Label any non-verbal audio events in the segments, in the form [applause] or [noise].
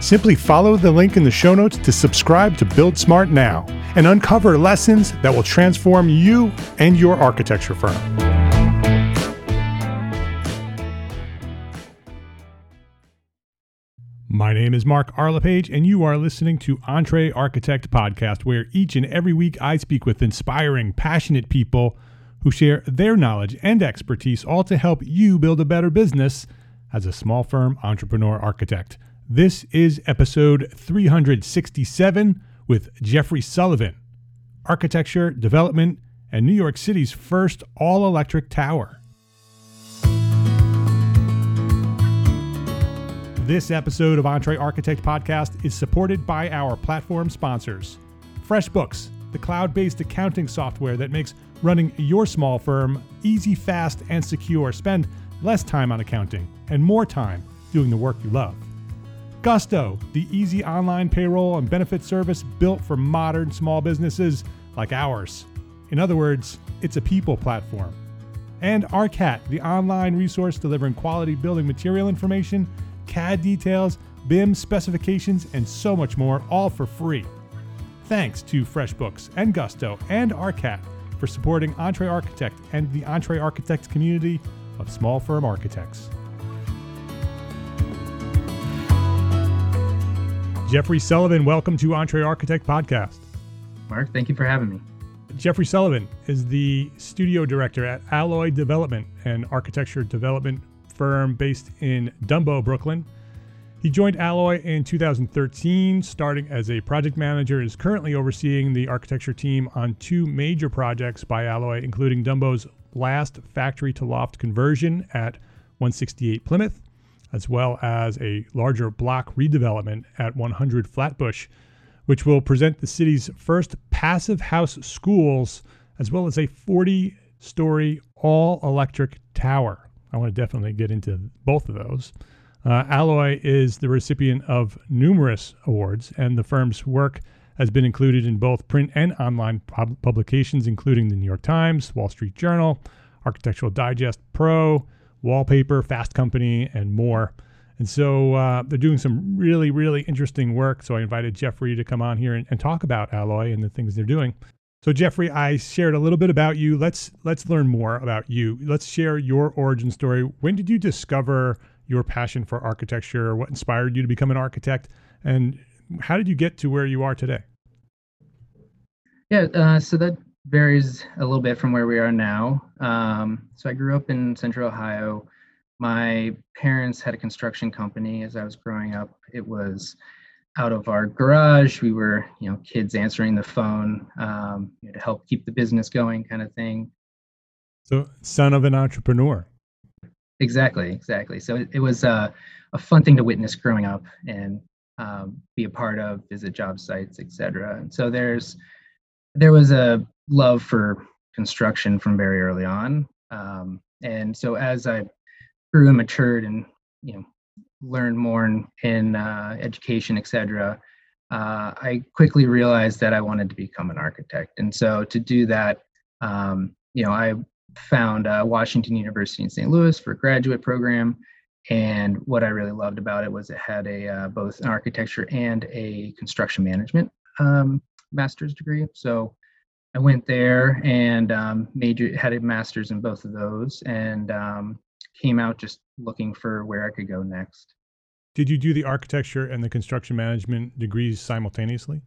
Simply follow the link in the show notes to subscribe to Build Smart now and uncover lessons that will transform you and your architecture firm. My name is Mark R. LePage, and you are listening to Entre Architect Podcast, where each and every week I speak with inspiring, passionate people who share their knowledge and expertise, all to help you build a better business as a small firm entrepreneur architect. This is episode 367 with Jeffrey Sullivan, architecture, development, and New York City's first all electric tower. This episode of Entre Architect Podcast is supported by our platform sponsors FreshBooks, the cloud based accounting software that makes running your small firm easy, fast, and secure. Spend less time on accounting and more time doing the work you love. Gusto, the easy online payroll and benefit service built for modern small businesses like ours. In other words, it's a people platform. And ARCAT, the online resource delivering quality building material information, CAD details, BIM specifications, and so much more, all for free. Thanks to FreshBooks and Gusto and ARCAT for supporting Entre Architect and the Entre Architect community of small firm architects. Jeffrey Sullivan, welcome to Entre Architect Podcast. Mark, thank you for having me. Jeffrey Sullivan is the studio director at Alloy Development, an architecture development firm based in Dumbo, Brooklyn. He joined Alloy in 2013, starting as a project manager, is currently overseeing the architecture team on two major projects by Alloy, including Dumbo's last factory to loft conversion at 168 Plymouth as well as a larger block redevelopment at 100 Flatbush, which will present the city's first passive house schools, as well as a 40 story all electric tower. I want to definitely get into both of those. Uh, Alloy is the recipient of numerous awards, and the firm's work has been included in both print and online pub- publications, including the New York Times, Wall Street Journal, Architectural Digest Pro, wallpaper, Fast Company, and more. And so uh, they're doing some really, really interesting work. So I invited Jeffrey to come on here and, and, talk about Alloy and the things they're doing. So Jeffrey, I shared a little bit about you. Let's let's learn more about you. Let's share your origin story. When did you discover your passion for architecture? What inspired you to become an architect? And how did you get to where you are today? Yeah, uh, so that varies a little bit from where we are now. Um, so I grew up in Central Ohio. My parents had a construction company as I was growing up. It was out of our garage. We were, you know, kids answering the phone um, you know, to help keep the business going, kind of thing. So, son of an entrepreneur. exactly, exactly. So it, it was uh, a fun thing to witness growing up and um, be a part of, visit job sites, etc. And so there's there was a love for construction from very early on. Um, and so as I grew and matured and you know learned more in, in uh, education, etc., uh, I quickly realized that I wanted to become an architect. And so to do that, um, you know, I found uh, Washington University in St. Louis for a graduate program. And what I really loved about it was it had a uh, both an architecture and a construction management um, master's degree. So I went there and um, major had a master's in both of those, and um, came out just looking for where I could go next. Did you do the architecture and the construction management degrees simultaneously?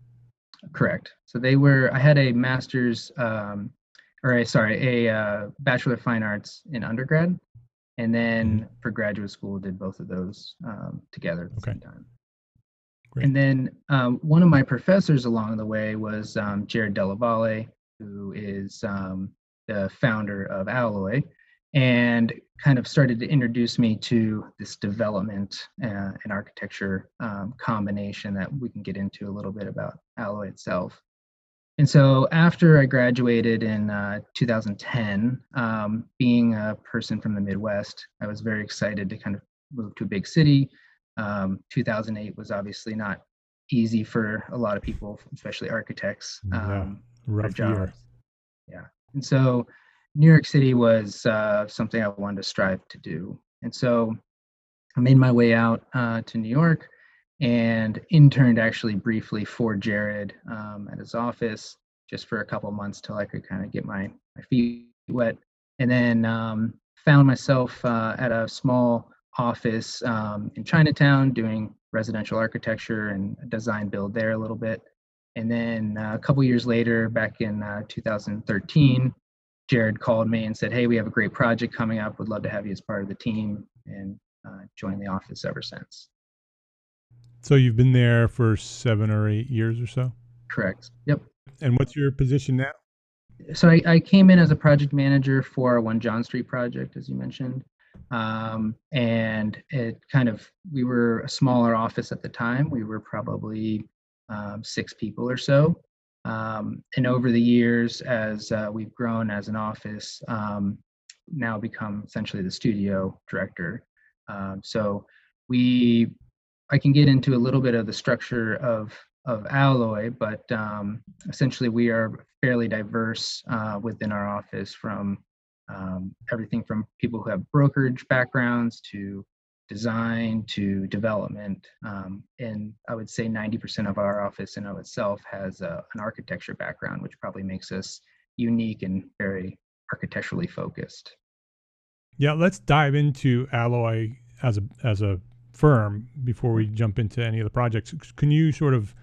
Correct. So they were. I had a master's, um, or a sorry, a uh, bachelor of fine arts in undergrad, and then mm-hmm. for graduate school did both of those um, together at the okay. same time. Great. And then um, one of my professors along the way was um, Jared Della Valle, who is um, the founder of Alloy, and kind of started to introduce me to this development uh, and architecture um, combination that we can get into a little bit about Alloy itself. And so after I graduated in uh, 2010, um, being a person from the Midwest, I was very excited to kind of move to a big city, um, 2008 was obviously not easy for a lot of people, especially architects. Um, yeah, rough year. Yeah, and so New York City was uh, something I wanted to strive to do, and so I made my way out uh, to New York and interned actually briefly for Jared um, at his office just for a couple months till I could kind of get my my feet wet, and then um, found myself uh, at a small office um, in Chinatown doing residential architecture and design build there a little bit. And then uh, a couple years later, back in uh, 2013, Jared called me and said, Hey, we have a great project coming up. Would love to have you as part of the team and uh, join the office ever since. So you've been there for seven or eight years or so? Correct. Yep. And what's your position now? So I, I came in as a project manager for our One John Street project, as you mentioned. Um, and it kind of, we were a smaller office at the time. We were probably um, six people or so. Um, and over the years, as uh, we've grown as an office, um, now become essentially the studio director. Um, so we, I can get into a little bit of the structure of of Alloy, but um, essentially we are fairly diverse uh, within our office from um, everything from people who have brokerage backgrounds to design to development. Um, and I would say 90% of our office in of itself has a, an architecture background, which probably makes us unique and very architecturally focused. Yeah, let's dive into Alloy as a as a firm before we jump into any of the projects. Can you sort of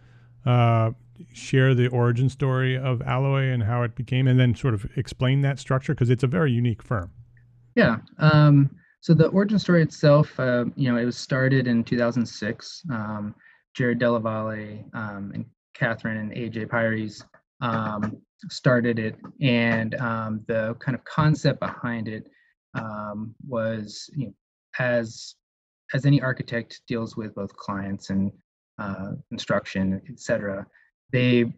uh, share the origin story of Alloy and how it became, and then sort of explain that structure because it's a very unique firm. Yeah. Um, so the origin story itself, uh, you know, it was started in 2006. Um, Jared Della Valle um, and Catherine and AJ Pires um, started it, and um, the kind of concept behind it um, was, you know, as as any architect deals with both clients and uh, construction, et cetera, they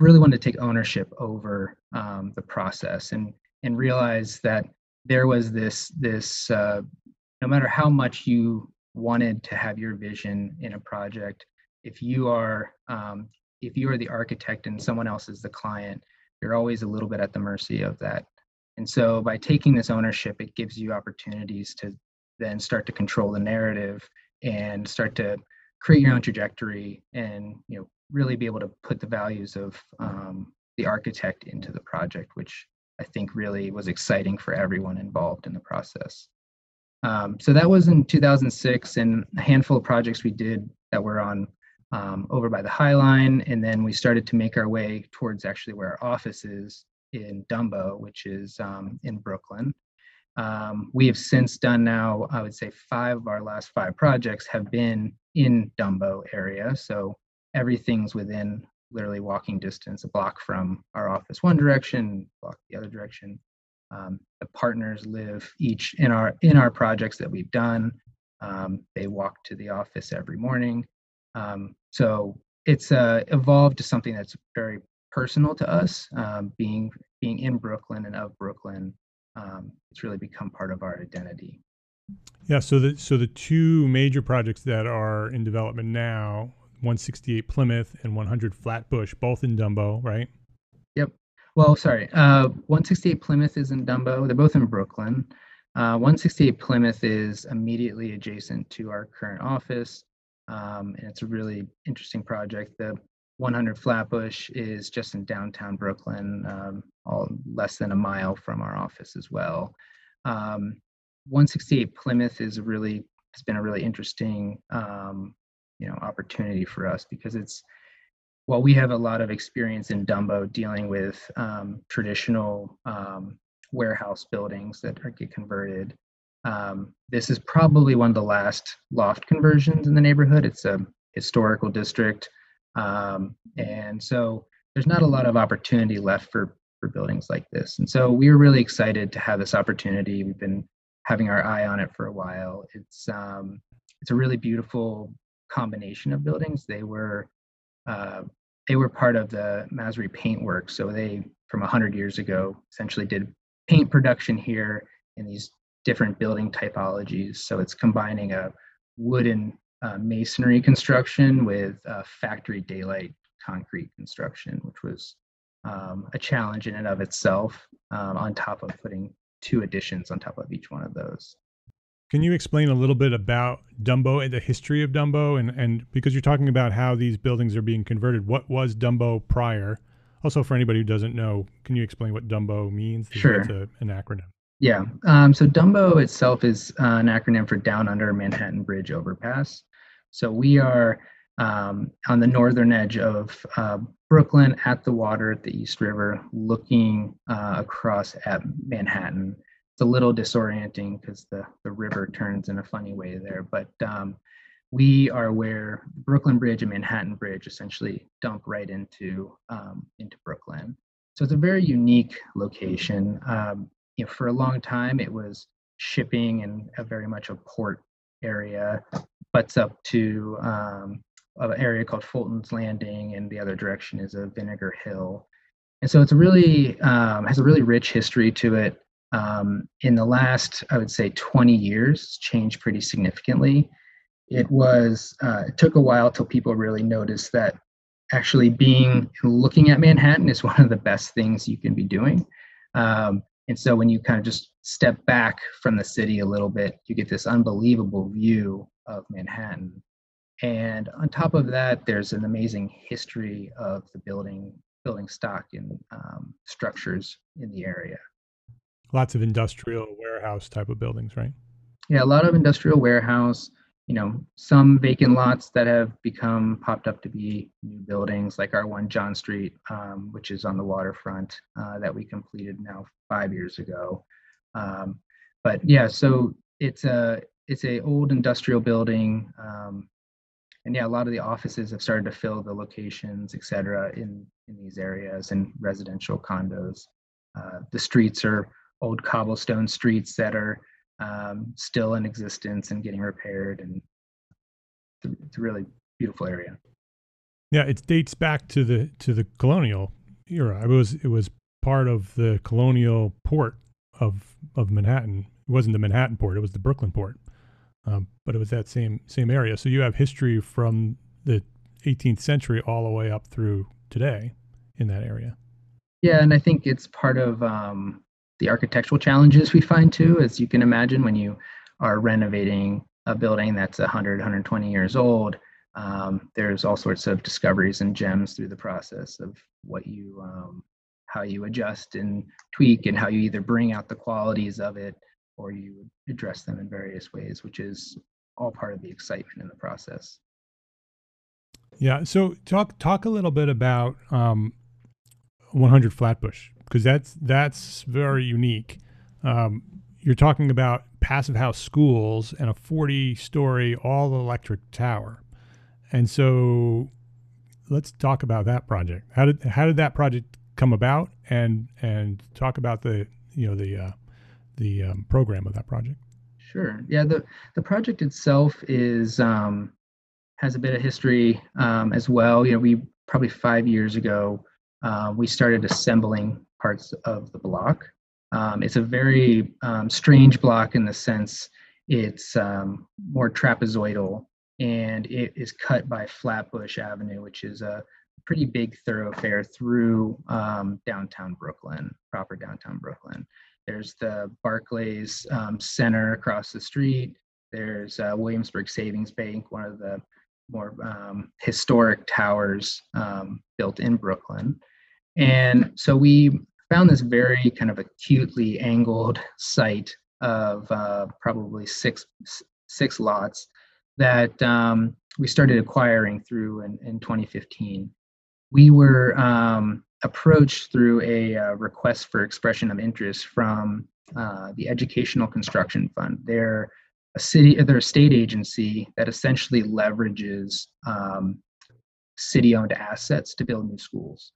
really wanted to take ownership over um, the process and and realize that there was this this uh, no matter how much you wanted to have your vision in a project if you are um, if you are the architect and someone else is the client you're always a little bit at the mercy of that. And so by taking this ownership it gives you opportunities to then start to control the narrative and start to create your own trajectory and you know really be able to put the values of um, the architect into the project, which I think really was exciting for everyone involved in the process. Um, so that was in 2006, and a handful of projects we did that were on um, over by the High Line, and then we started to make our way towards actually where our office is in Dumbo, which is um, in Brooklyn. Um, we have since done now, I would say, five of our last five projects have been in Dumbo area. So everything's within literally walking distance, a block from our office one direction, block the other direction. Um, the partners live each in our in our projects that we've done. Um, they walk to the office every morning. Um, so it's uh, evolved to something that's very personal to us. Um, being being in Brooklyn and of Brooklyn, um, it's really become part of our identity. Yeah. So the so the two major projects that are in development now, 168 Plymouth and 100 Flatbush, both in Dumbo, right? Yep. Well, sorry. Uh, 168 Plymouth is in Dumbo. They're both in Brooklyn. Uh, 168 Plymouth is immediately adjacent to our current office, um, and it's a really interesting project. The 100 Flatbush is just in downtown Brooklyn, um, all less than a mile from our office as well. Um, 168 Plymouth is really has been a really interesting um, you know opportunity for us because it's while we have a lot of experience in Dumbo dealing with um, traditional um, warehouse buildings that are, get converted. Um, this is probably one of the last loft conversions in the neighborhood. It's a historical district. Um, and so there's not a lot of opportunity left for, for buildings like this. And so we were really excited to have this opportunity. We've been having our eye on it for a while. It's, um, it's a really beautiful combination of buildings. They were, uh, they were part of the Masury Paintworks. So they, from 100 years ago, essentially did paint production here in these different building typologies. So it's combining a wooden uh, masonry construction with factory daylight concrete construction, which was um, a challenge in and of itself, um, on top of putting two additions on top of each one of those. Can you explain a little bit about Dumbo and the history of Dumbo? And, and because you're talking about how these buildings are being converted, what was Dumbo prior? Also, for anybody who doesn't know, can you explain what Dumbo means? Sure. It's a, an acronym. Yeah. Um, so Dumbo itself is uh, an acronym for Down Under Manhattan Bridge Overpass. So we are um, on the northern edge of uh, Brooklyn at the water at the East River, looking uh, across at Manhattan. It's a little disorienting because the, the river turns in a funny way there, but um, we are where Brooklyn Bridge and Manhattan Bridge essentially dump right into um, into Brooklyn. So it's a very unique location. Um, you know, for a long time, it was shipping and a very much a port area, butts up to um, an area called Fulton's Landing, and the other direction is a Vinegar Hill. And so it's a really um, has a really rich history to it. Um, in the last, I would say, 20 years, changed pretty significantly it was uh, it took a while till people really noticed that actually being looking at Manhattan is [laughs] one of the best things you can be doing. Um, and so when you kind of just step back from the city a little bit, you get this unbelievable view of Manhattan. And on top of that, there's an amazing history of the building building stock and um, structures in the area. Lots of industrial warehouse type of buildings, right? Yeah, a lot of industrial warehouse you know some vacant lots that have become popped up to be new buildings like our one john street um, which is on the waterfront uh, that we completed now five years ago um, but yeah so it's a it's a old industrial building um, and yeah a lot of the offices have started to fill the locations et cetera in in these areas and residential condos uh, the streets are old cobblestone streets that are um, still in existence and getting repaired and it's a really beautiful area. Yeah it dates back to the to the colonial era. It was it was part of the colonial port of of manhattan. It wasn't the manhattan port it was the brooklyn port um, but it was that same same area. So you have history from the 18th century all the way up through today in that area. Yeah and i think it's part of um, the architectural challenges we find too, as you can imagine, when you are renovating a building that's 100, 120 years old. Um, there's all sorts of discoveries and gems through the process of what you, um, how you adjust and tweak, and how you either bring out the qualities of it or you address them in various ways, which is all part of the excitement in the process. Yeah. So talk talk a little bit about um, 100 Flatbush because that's that's very unique. Um, you're talking about passive house schools and a 40 story all electric tower. And so let's talk about that project. How did how did that project come about and and talk about the you know the uh, the um, program of that project. Sure. Yeah. the The project itself is um, has a bit of history um, as well. You know, we probably five years ago uh, we started assembling parts of the block. Um, it's a very um, strange block in the sense it's um, more trapezoidal and it is cut by Flatbush Avenue, which is a pretty big thoroughfare through um, downtown Brooklyn, proper downtown Brooklyn. There's the Barclays um, Center across the street. There's uh, Williamsburg Savings Bank, one of the more um, historic towers um, built in Brooklyn. And so we found this very kind of acutely angled site of uh, probably six six lots that um, we started acquiring through in, in 2015. We were um, approached through a uh, request for expression of interest from uh, the Educational Construction Fund. They're a city, they're a state agency that essentially leverages um, city-owned assets to build new schools.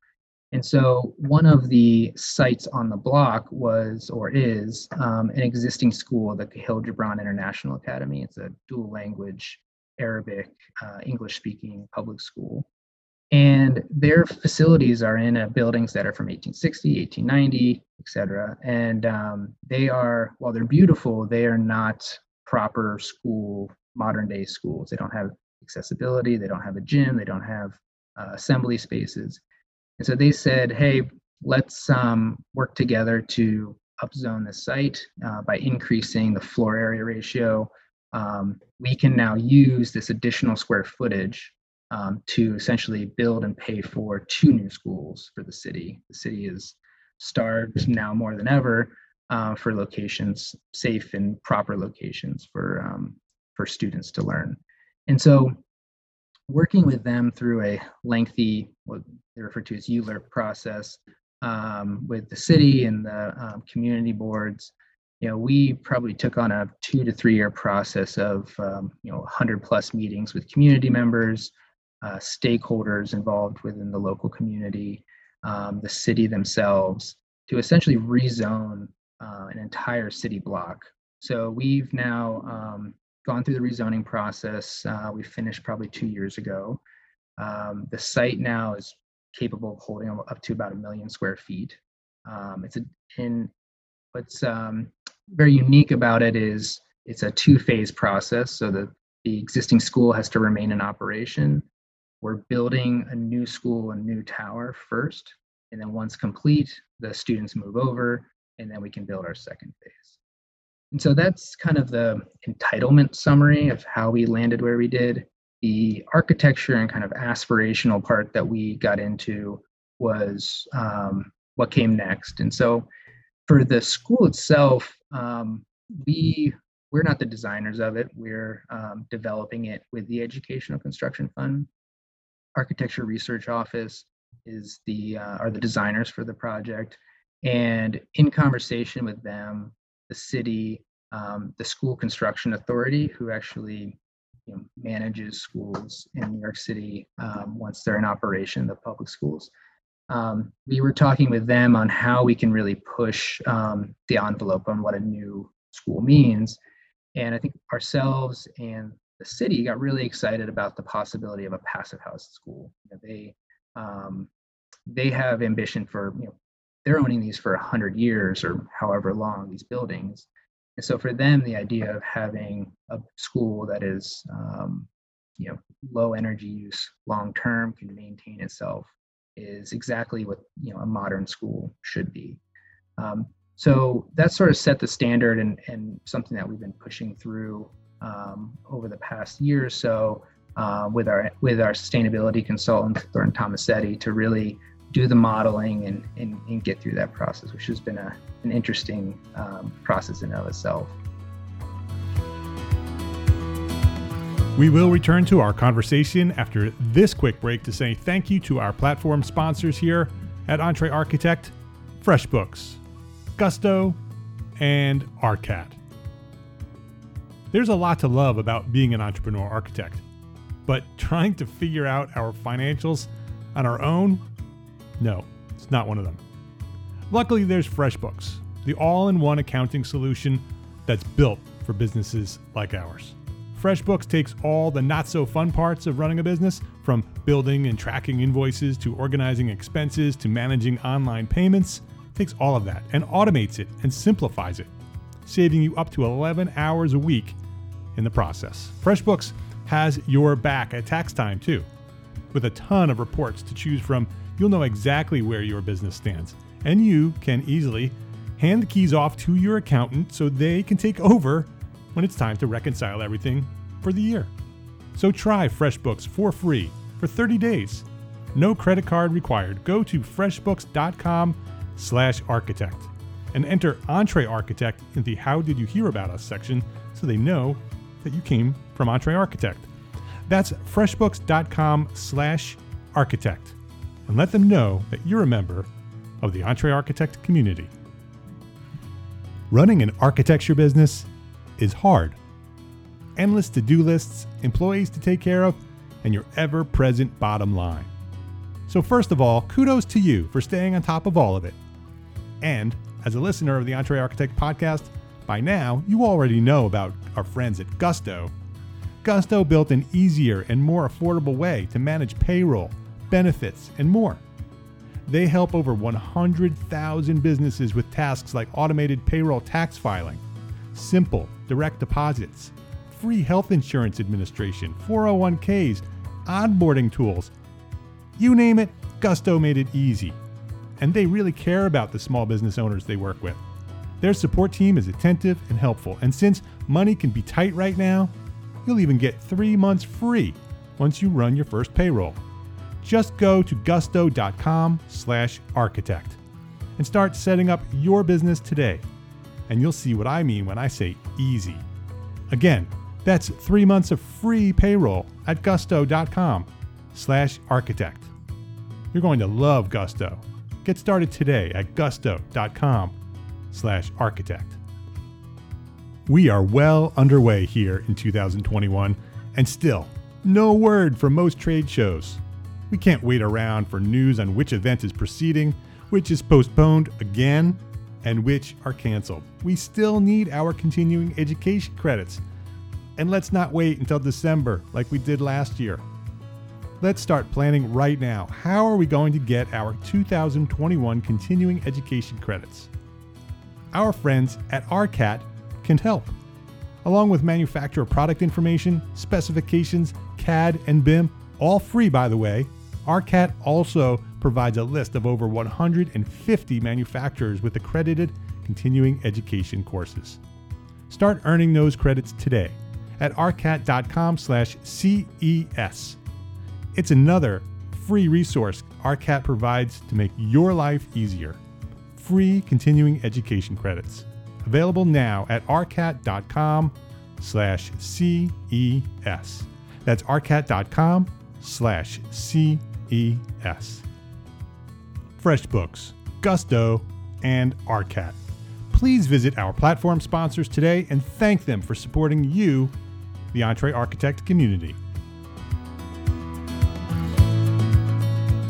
And so one of the sites on the block was or is um, an existing school, the Khalil Gibran International Academy. It's a dual language Arabic, uh, English speaking public school. And their facilities are in uh, buildings that are from 1860, 1890, et cetera. And um, they are, while they're beautiful, they are not proper school, modern day schools. They don't have accessibility, they don't have a gym, they don't have uh, assembly spaces. And so they said, hey, let's um, work together to upzone the site uh, by increasing the floor area ratio. Um, we can now use this additional square footage um, to essentially build and pay for two new schools for the city. The city is starved now more than ever uh, for locations, safe and proper locations for um, for students to learn. And so working with them through a lengthy, what they refer to as ULURP process, um, with the city and the um, community boards, you know, we probably took on a two to three year process of, um, you know, 100 plus meetings with community members, uh, stakeholders involved within the local community, um, the city themselves, to essentially rezone uh, an entire city block. So we've now um, gone through the rezoning process. Uh, we finished probably two years ago. Um, the site now is capable of holding up to about a million square feet. Um, it's a, in what's um, very unique about it is it's a two-phase process. So the the existing school has to remain in operation. We're building a new school, a new tower first, and then once complete, the students move over, and then we can build our second phase. And so that's kind of the entitlement summary of how we landed where we did. The architecture and kind of aspirational part that we got into was um, what came next. And so for the school itself, um, we we're not the designers of it. We're um, developing it with the Educational Construction Fund. Architecture Research Office is the uh, are the designers for the project, and in conversation with them, the city, um, the school construction authority, who actually you know, manages schools in New York City um, once they're in operation, the public schools. Um, we were talking with them on how we can really push um, the envelope on what a new school means. And I think ourselves and the city got really excited about the possibility of a passive house school. You know, they um, they have ambition for you know they're owning these for 100 years or however long these buildings. And so for them the idea of having a school that is um, you know low energy use long term can maintain itself is exactly what you know a modern school should be. Um, so that sort of set the standard and, and something that we've been pushing through um, over the past year or so uh, with our with our sustainability consultant Thornton Tomasetti to really do the modeling and, and, and, get through that process, which has been a, an interesting um, process in and of itself. We will return to our conversation after this quick break to say thank you to our platform sponsors here at Entre Architect, FreshBooks, Gusto, and ARCAT. There's a lot to love about being an entrepreneur architect, but trying to figure out our financials on our own no, it's not one of them. Luckily, there's FreshBooks, the all in one accounting solution that's built for businesses like ours. FreshBooks takes all the not so fun parts of running a business, from building and tracking invoices to organizing expenses to managing online payments, takes all of that and automates it and simplifies it, saving you up to 11 hours a week in the process. FreshBooks has your back at tax time too. With a ton of reports to choose from, you'll know exactly where your business stands, and you can easily hand the keys off to your accountant so they can take over when it's time to reconcile everything for the year. So try FreshBooks for free for 30 days. No credit card required. Go to freshbooks.com slash architect and enter Entre Architect in the How Did You Hear About Us section so they know that you came from Entre Architect. That's freshbooks.com slash architect and let them know that you're a member of the Entre Architect community. Running an architecture business is hard. Endless to do lists, employees to take care of, and your ever present bottom line. So, first of all, kudos to you for staying on top of all of it. And as a listener of the Entre Architect podcast, by now you already know about our friends at Gusto. Gusto built an easier and more affordable way to manage payroll, benefits, and more. They help over 100,000 businesses with tasks like automated payroll tax filing, simple direct deposits, free health insurance administration, 401ks, onboarding tools. You name it, Gusto made it easy. And they really care about the small business owners they work with. Their support team is attentive and helpful, and since money can be tight right now, you'll even get three months free once you run your first payroll. Just go to gusto.com slash architect and start setting up your business today. And you'll see what I mean when I say easy. Again, that's three months of free payroll at gusto.com slash architect. You're going to love Gusto. Get started today at gusto.com slash architect. We are well underway here in 2021, and still, no word from most trade shows. We can't wait around for news on which event is proceeding, which is postponed again, and which are canceled. We still need our continuing education credits. And let's not wait until December like we did last year. Let's start planning right now. How are we going to get our 2021 continuing education credits? Our friends at ARCAT can help. Along with manufacturer product information, specifications, CAD, and BIM, all free by the way, ARCAT also provides a list of over 150 manufacturers with accredited continuing education courses. Start earning those credits today at arcat.com/ces. It's another free resource ARCAT provides to make your life easier. Free continuing education credits. Available now at arcat.com/ces. That's arcat.com/ces. ES. FreshBooks, Gusto, and ARCAT. Please visit our platform sponsors today and thank them for supporting you, the Entre Architect community.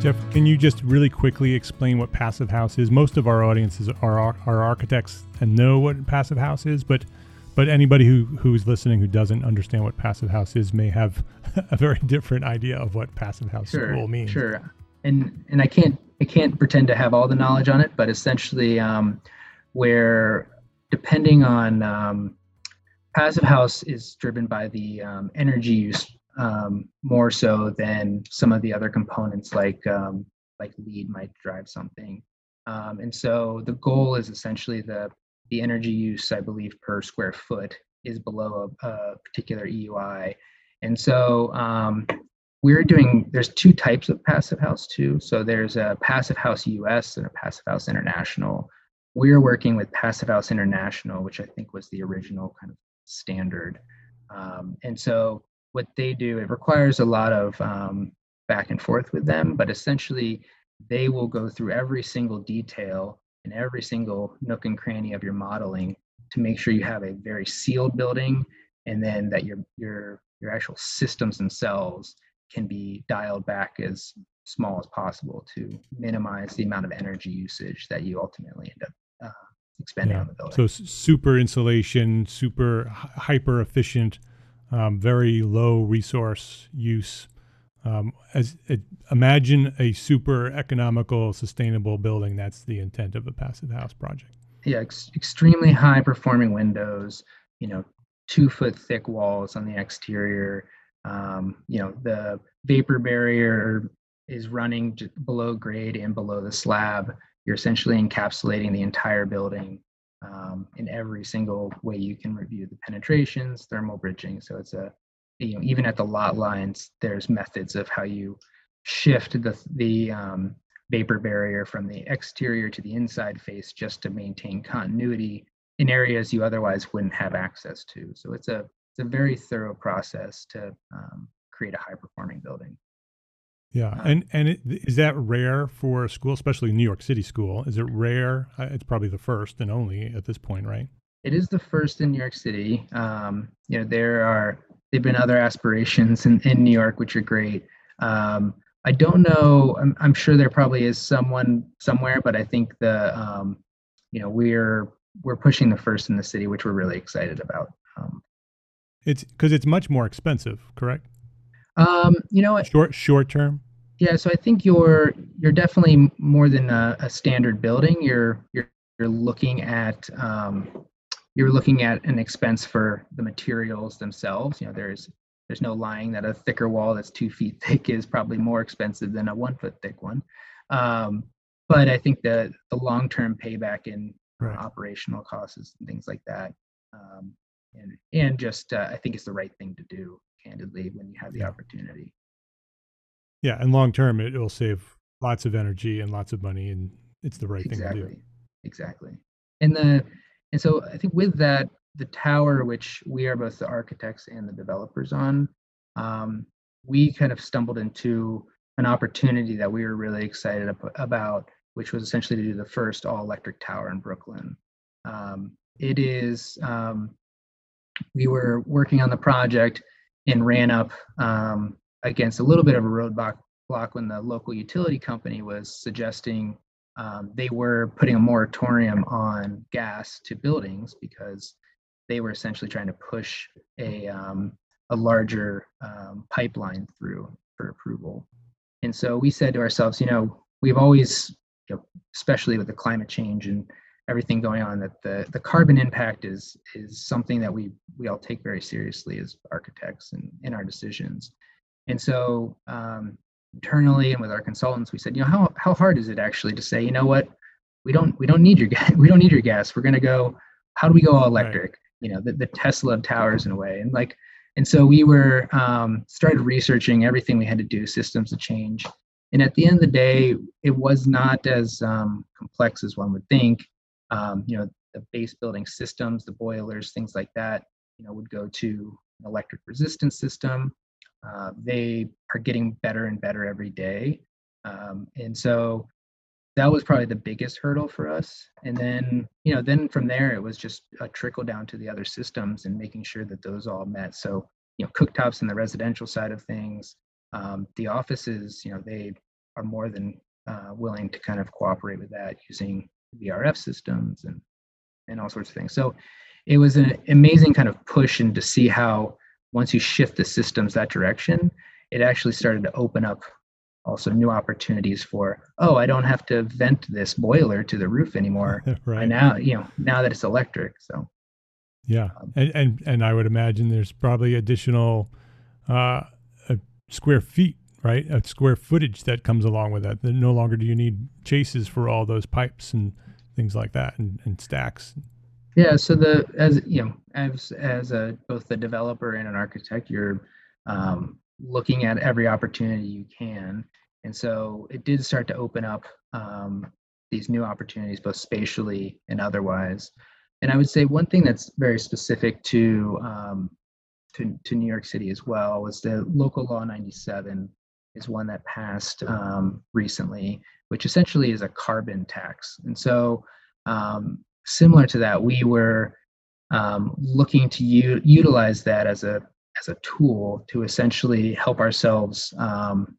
Jeff, can you just really quickly explain what Passive House is? Most of our audiences are, are architects and know what Passive House is, but but anybody who who's listening who doesn't understand what passive house is may have [laughs] a very different idea of what passive house sure, school means. Sure. And and I can't I can't pretend to have all the knowledge on it, but essentially, um, where depending on um, passive house is driven by the um, energy use um, more so than some of the other components like um, like LEED might drive something. Um, and so the goal is essentially the the energy use, I believe, per square foot is below a, a particular EUI. And so um, we're doing, there's two types of passive house too. So there's a passive house US and a passive house international. We're working with passive house international, which I think was the original kind of standard. Um, and so what they do, it requires a lot of um, back and forth with them, but essentially they will go through every single detail in every single nook and cranny of your modeling to make sure you have a very sealed building and then that your your your actual systems themselves can be dialed back as small as possible to minimize the amount of energy usage that you ultimately end up uh, expanding Yeah. on the building. So super insulation, super hyper efficient, um, very low resource use. Um, as it, imagine a super economical, sustainable building. That's the intent of a passive house project. yeah, ex- extremely high performing windows, you know, two foot thick walls on the exterior. Um, you know, the vapor barrier is running below grade and below the slab. You're essentially encapsulating the entire building um, in every single way you can review the penetrations, thermal bridging. So it's a, you know, even at the lot lines, there's methods of how you shift the the um, vapor barrier from the exterior to the inside face just to maintain continuity in areas you otherwise wouldn't have access to. So it's a it's a very thorough process to um, create a high performing building. Yeah, Uh, and and it, is that rare for a school, especially New York City school? Is it rare? Uh, It's probably the first and only at this point, right? It is the first in New York City. Um, you know there are there've been other aspirations in, in New York which are great. Um, I don't know. I'm, I'm sure there probably is someone somewhere, but I think the um, you know we're we're pushing the first in the city, which we're really excited about. Um, It's because it's much more expensive, correct? um, you know, Short short term. Yeah, so I think you're you're definitely more than a, a standard building. You're you're you're looking at um, you're looking at an expense for the materials themselves. You know, there's there's no lying that a thicker wall that's two feet [laughs] thick is probably more expensive than a one foot thick one. Um, but I think the the long term payback in Right. operational costs and things like that, um, and and just uh, I think it's the right thing to do. Candidly, when you have the opportunity. Yeah, and long term, it will save lots of energy and lots of money, and it's the right thing to exactly do. exactly and the and so i think with that the tower which we are both the architects and the developers on um, we kind of stumbled into an opportunity that we were really excited about which was essentially to do the first all electric tower in brooklyn. Um, it is um, we were working on the project and ran up um, against a little bit of a roadblock block when the local utility company was suggesting um, they were putting a moratorium on gas to buildings because they were essentially trying to push a um, a larger um, pipeline through for approval. And so we said to ourselves, you know, we've always, you know, especially with the climate change and everything going on, that the the carbon impact is is something that we we all take very seriously as architects and in our decisions. And so um, internally and with our consultants, we said, you know, how how hard is it actually to say, you know what, we don't we don't need your [laughs] gas, we don't need your gas. We're gonna go. How do we go all electric? You know, the, the Tesla of towers in a way, and like, and so we were um, started researching everything we had to do, systems to change. And at the end of the day, it was not as um, complex as one would think. Um, you know, the base building systems, the boilers, things like that, you know, would go to an electric resistance system. Uh, they are getting better and better every day. Um, and so that was probably the biggest hurdle for us. And then, you know, then from there, it was just a trickle down to the other systems and making sure that those all met. So, you know, cooktops in the residential side of things, um, the offices, you know, they are more than uh, willing to kind of cooperate with that using VRF systems and and all sorts of things. So it was an amazing kind of push and to see how once you shift the systems that direction, it actually started to open up also new opportunities for, oh, I don't have to vent this boiler to the roof anymore. [laughs] Right. now, you know, now that it's electric. So Yeah, Um, and, and and I would imagine there's probably additional uh, uh, square feet, right? A square footage that comes along with that. Then no longer do you need chases for all those pipes and things like that, and, and stacks. Yeah, so the as you know, as as a both the developer and an architect, you're um, looking at every opportunity you can, and so it did start to open up um, these new opportunities, both spatially and otherwise. And I would say one thing that's very specific to um, to, to New York City as well was the local law 97 is one that passed um, recently, which essentially is a carbon tax. And so, um, similar to that, we were um, looking to u- utilize that as a as a tool to essentially help ourselves, um,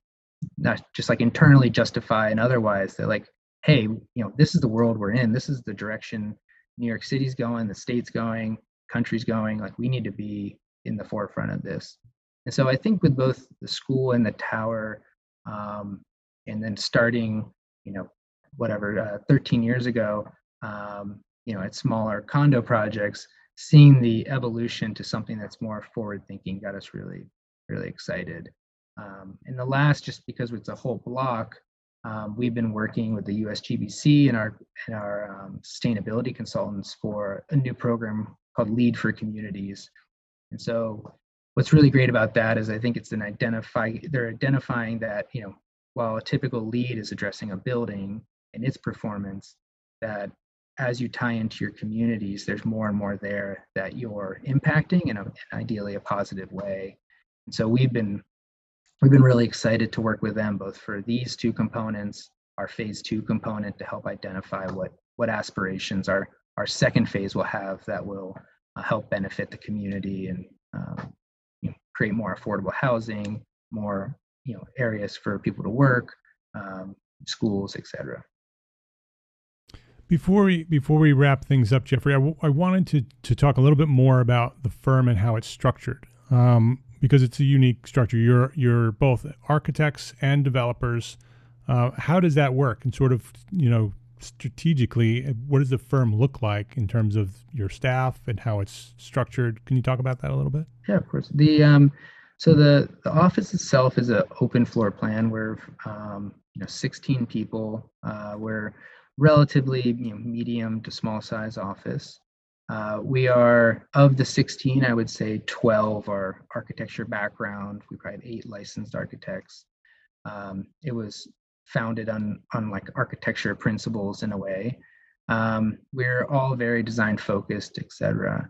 not just like internally justify and otherwise that like, hey, you know, this is the world we're in. This is the direction New York City's going, the state's going, country's going. Like we need to be in the forefront of this. And so I think with both the school and the tower, um, and then starting, you know, whatever, uh, 13 years ago, um, you know, at smaller condo projects, seeing the evolution to something that's more forward thinking got us really, really excited. Um, in the last, just because it's a whole block, um, we've been working with the USGBC and our and our um, sustainability consultants for a new program called LEED for Communities. And so, what's really great about that is I think it's an identify they're identifying that you know while a typical LEED is addressing a building and its performance, that as you tie into your communities, there's more and more there that you're impacting in, a, ideally a positive way. And so we've been we've been really excited to work with them both for these two components, our phase two component to help identify what what aspirations our our second phase will have that will uh, help benefit the community and um, you know, create more affordable housing, more you know areas for people to work, um, schools, etc. Before we before we wrap things up, Jeffrey, I, w- I wanted to to talk a little bit more about the firm and how it's structured. Um, because it's a unique structure. You're you're both architects and developers. Uh, how does that work? And sort of you know strategically, what does the firm look like in terms of your staff and how it's structured? Can you talk about that a little bit? Yeah, of course. The um, so the the office itself is an open floor plan. We're um, you know 16 people. Uh, we're relatively you know, medium to small size office. Uh, we are of the 16, I would say 12 are architecture background. We probably have eight licensed architects. Um, it was founded on on like architecture principles in a way. Um, we're all very design focused, etc.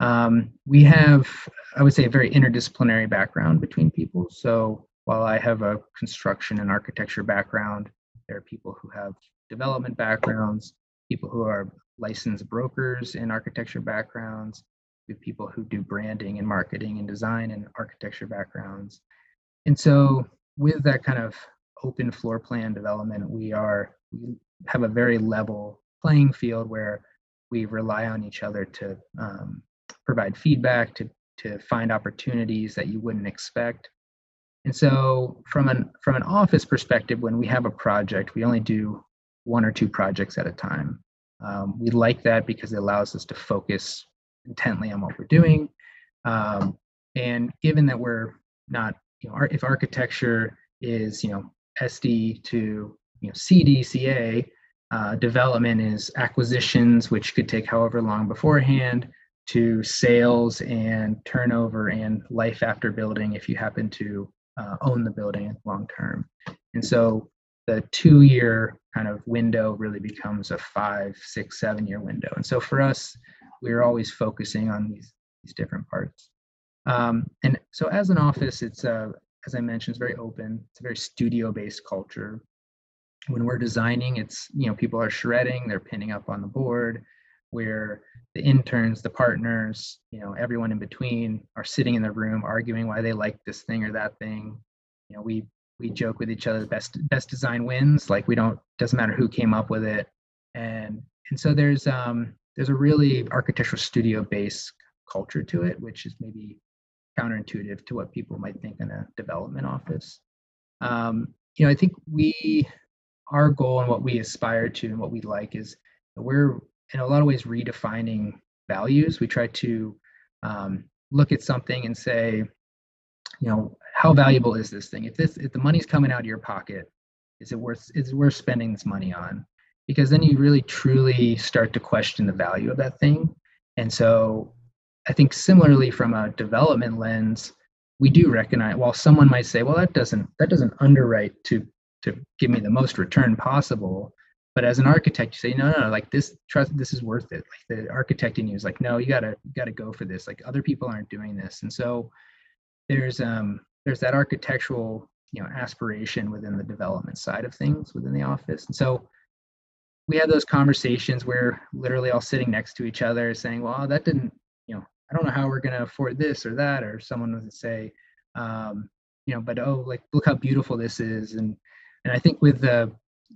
Um, we have, I would say, a very interdisciplinary background between people. So while I have a construction and architecture background, there are people who have development backgrounds, people who are licensed brokers in architecture backgrounds, have people who do branding and marketing and design and architecture backgrounds. And so with that kind of open floor plan development, we are we have a very level playing field where we rely on each other to um, provide feedback, to to find opportunities that you wouldn't expect. And so from an from an office perspective, when we have a project, we only do one or two projects at a time. Um, we like that because it allows us to focus intently on what we're doing. Um, and given that we're not, you know, if architecture is, you know, SD to, you know, CD, CA, uh, development is acquisitions, which could take however long beforehand, to sales and turnover and life after building if you happen to uh, own the building long term. And so the two year kind of window really becomes a five, six, seven year window. And so for us, we're always focusing on these, these different parts. Um, and so as an office, it's, uh, as I mentioned, it's very open. It's a very studio based culture. When we're designing, it's, you know, people are shredding, they're pinning up on the board, where the interns, the partners, you know, everyone in between are sitting in the room arguing why they like this thing or that thing. You know, we we joke with each other best best design wins like we don't doesn't matter who came up with it. And and so there's um there's a really architectural studio based culture to it which is maybe counterintuitive to what people might think in a development office. Um you know i think we our goal and what we aspire to and what we like is we're in a lot of ways redefining values. We try to um, look at something and say you know how valuable is this thing? If this if the money's coming out of your pocket is it worth is it worth spending this money on? Because then you really truly start to question the value of that thing. And so i think similarly from a development lens we do recognize while someone might say well that doesn't that doesn't underwrite to to give me the most return possible but as an architect you say no no, no like this trust this is worth it. Like the architect in you is like no you gotta you gotta go for this. Like other people aren't doing this. And so there's um there's that architectural you know aspiration within the development side of things within the office. And so we had those conversations where literally all sitting next to each other saying well that didn't you know i don't know how we're going to afford this or that or someone would say um, you know but oh like look how beautiful this is. And and i think with the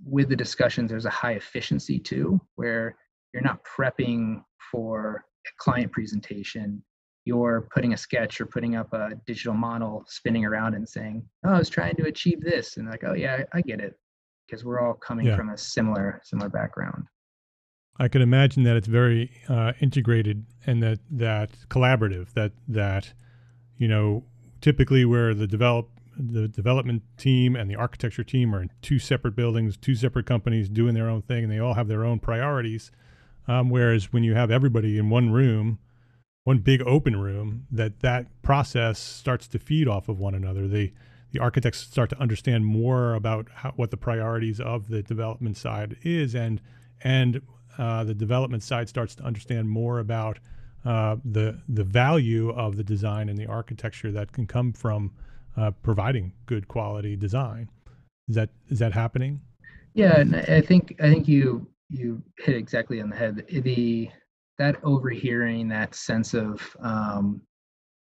with the discussions there's a high efficiency too where you're not prepping for a client presentation you're putting a sketch or putting up a digital model spinning around and saying oh i was trying to achieve this and like oh yeah i, get it because we're all coming yeah. from a similar similar background i can imagine that it's very uh, integrated and that that collaborative that that you know typically where the develop the development team and the architecture team are in two separate buildings, two separate companies doing their own thing, and they all have their own priorities. Um, whereas when you have everybody in one room, one big open room, that that process starts to feed off of one another. The the architects start to understand more about how, what the priorities of the development side is, and and uh, the development side starts to understand more about uh, the the value of the design and the architecture that can come from uh, providing good quality design. Is that is that happening? Yeah, I think I think you you hit exactly on the head. The that overhearing, that sense of um,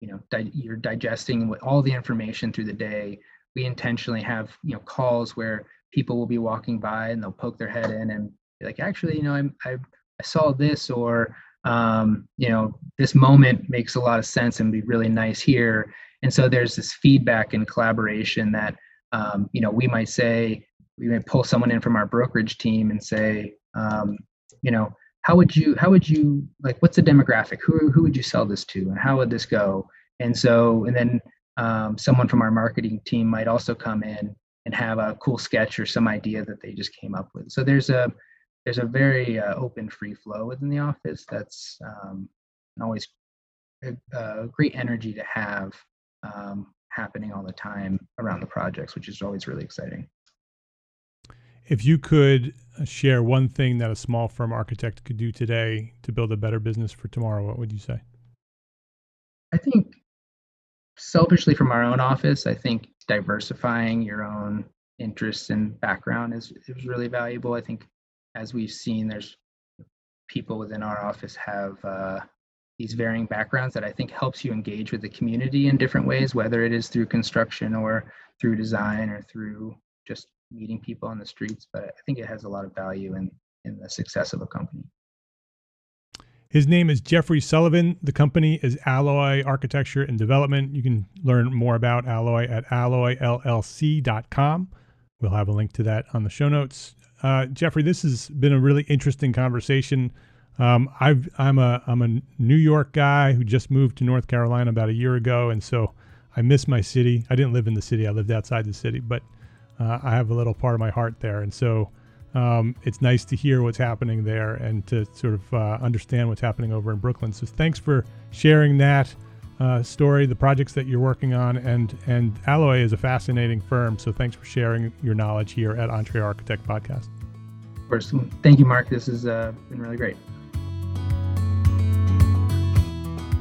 you know di- you're digesting all the information through the day. We intentionally have you know calls where people will be walking by and they'll poke their head in and be like, actually, you know, I'm, I I saw this or um, you know this moment makes a lot of sense and be really nice here and so there's this feedback and collaboration that um, you know we might say we may pull someone in from our brokerage team and say um, you know how would you how would you like what's the demographic? Who who would you sell this to and how would this go? And so and then um, someone from our marketing team might also come in and have a cool sketch or some idea that they just came up with. So there's a there's a very uh, open free flow within the office that's um, always a, a, great energy to have um, happening all the time around the projects, which is always really exciting. If you could share one thing that a small firm architect could do today to build a better business for tomorrow, what would you say? I think selfishly from our own office, I think diversifying your own interests and background is, is really valuable. I think as we've seen, there's people within our office have uh, these varying backgrounds that I think helps you engage with the community in different ways, whether it is through construction or through design or through just meeting people on the streets. But I think it has a lot of value in, in the success of a company. His name is Jeffrey Sullivan. The company is Alloy Architecture and Development. You can learn more about Alloy at alloyllc.com. We'll have a link to that on the show notes. Uh, Jeffrey, this has been a really interesting conversation. Um, I've, I'm a I'm a New York guy who just moved to North Carolina about a year ago, and so I miss my city. I didn't live in the city; I lived outside the city, but uh, I have a little part of my heart there, and so um, it's nice to hear what's happening there and to sort of uh, understand what's happening over in Brooklyn. So thanks for sharing that uh, story, the projects that you're working on, and and Alloy is a fascinating firm. So thanks for sharing your knowledge here at EntreArchitect Podcast. Of course, thank you, Mark. This has uh, been really great.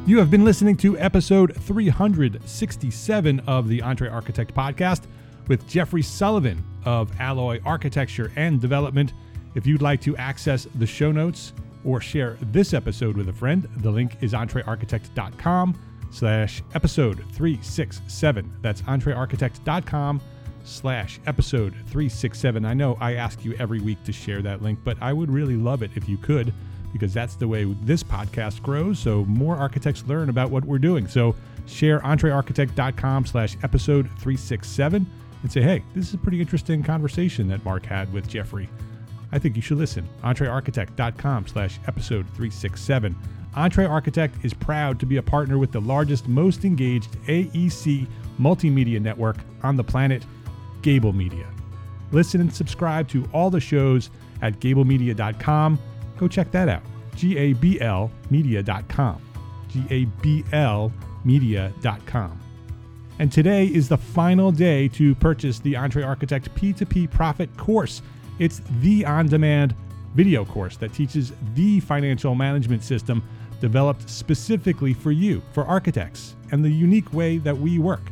You have been listening to episode 367 of the EntreArchitect podcast with Jeffrey Sullivan of Alloy Architecture and Development. If you'd like to access the show notes or share this episode with a friend, the link is entrearchitect.com slash episode 367. That's entrearchitect.com slash episode 367. I know I ask you every week to share that link, but I would really love it if you could because that's the way this podcast grows. So more architects learn about what we're doing. So share entrearchitect.com slash episode 367 and say, hey, this is a pretty interesting conversation that Mark had with Jeffrey. I think you should listen. entrearchitect.com slash episode 367. EntreArchitect is proud to be a partner with the largest, most engaged AEC multimedia network on the planet, Gable Media. Listen and subscribe to all the shows at gablemedia.com Go check that out. gablemedia.com. gablemedia.com. And today is the final day to purchase the EntreArchitect P2P Profit course. It's the on demand video course that teaches the financial management system developed specifically for you, for architects, and the unique way that we work.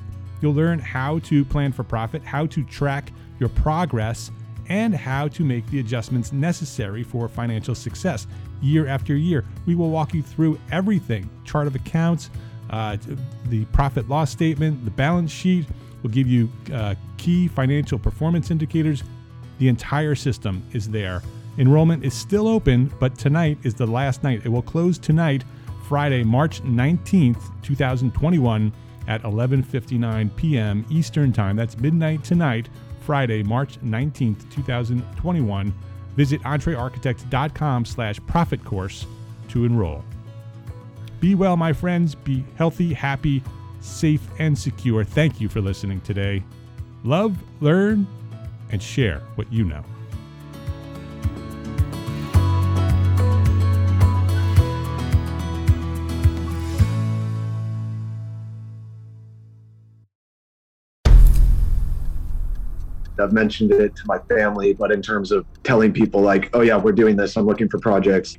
You'll learn how to plan for profit, how to track your progress and how to make the adjustments necessary for financial success year after year. We will walk you through everything chart of accounts, uh, the profit loss statement, the balance sheet. We'll give you uh, key financial performance indicators. The entire system is there Enrollment is still open, but tonight is the last night. It will close tonight, Friday, March 19th, 2021 at 11:59 p.m. Eastern Time. That's midnight tonight, Friday, March 19th, 2021. Visit entrearchitect.com slash profit course to enroll. Be well, my friends. Be healthy, happy, safe, and secure. Thank you for listening today. Love, learn, and share what you know. I've mentioned it to my family, but in terms of telling people like, oh yeah, we're doing this. I'm looking for projects.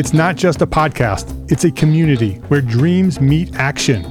It's not just a podcast, it's a community where dreams meet action.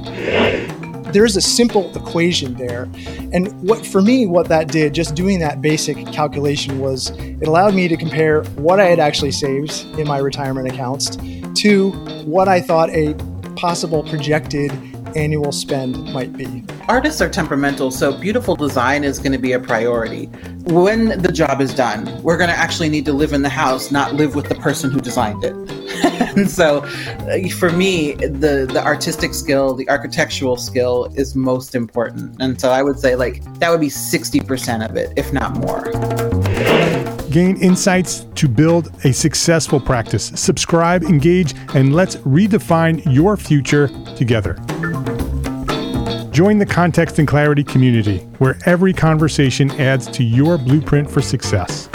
There's a simple equation there. And what for me, what that did, just doing that basic calculation was it allowed me to compare what I had actually saved in my retirement accounts to what I thought a possible projected annual spend might be. Artists are temperamental, so beautiful design is going to be a priority. When the job is done, we're going to actually need to live in the house, not live with the person who designed it. [laughs] and so uh, for me, the the artistic skill, the architectural skill is most important. And so I would say like that would be 60% of it, if not more gain insights to build a successful practice. Subscribe, engage, and let's redefine your future together. Join the Context and Clarity community, where every conversation adds to your blueprint for success.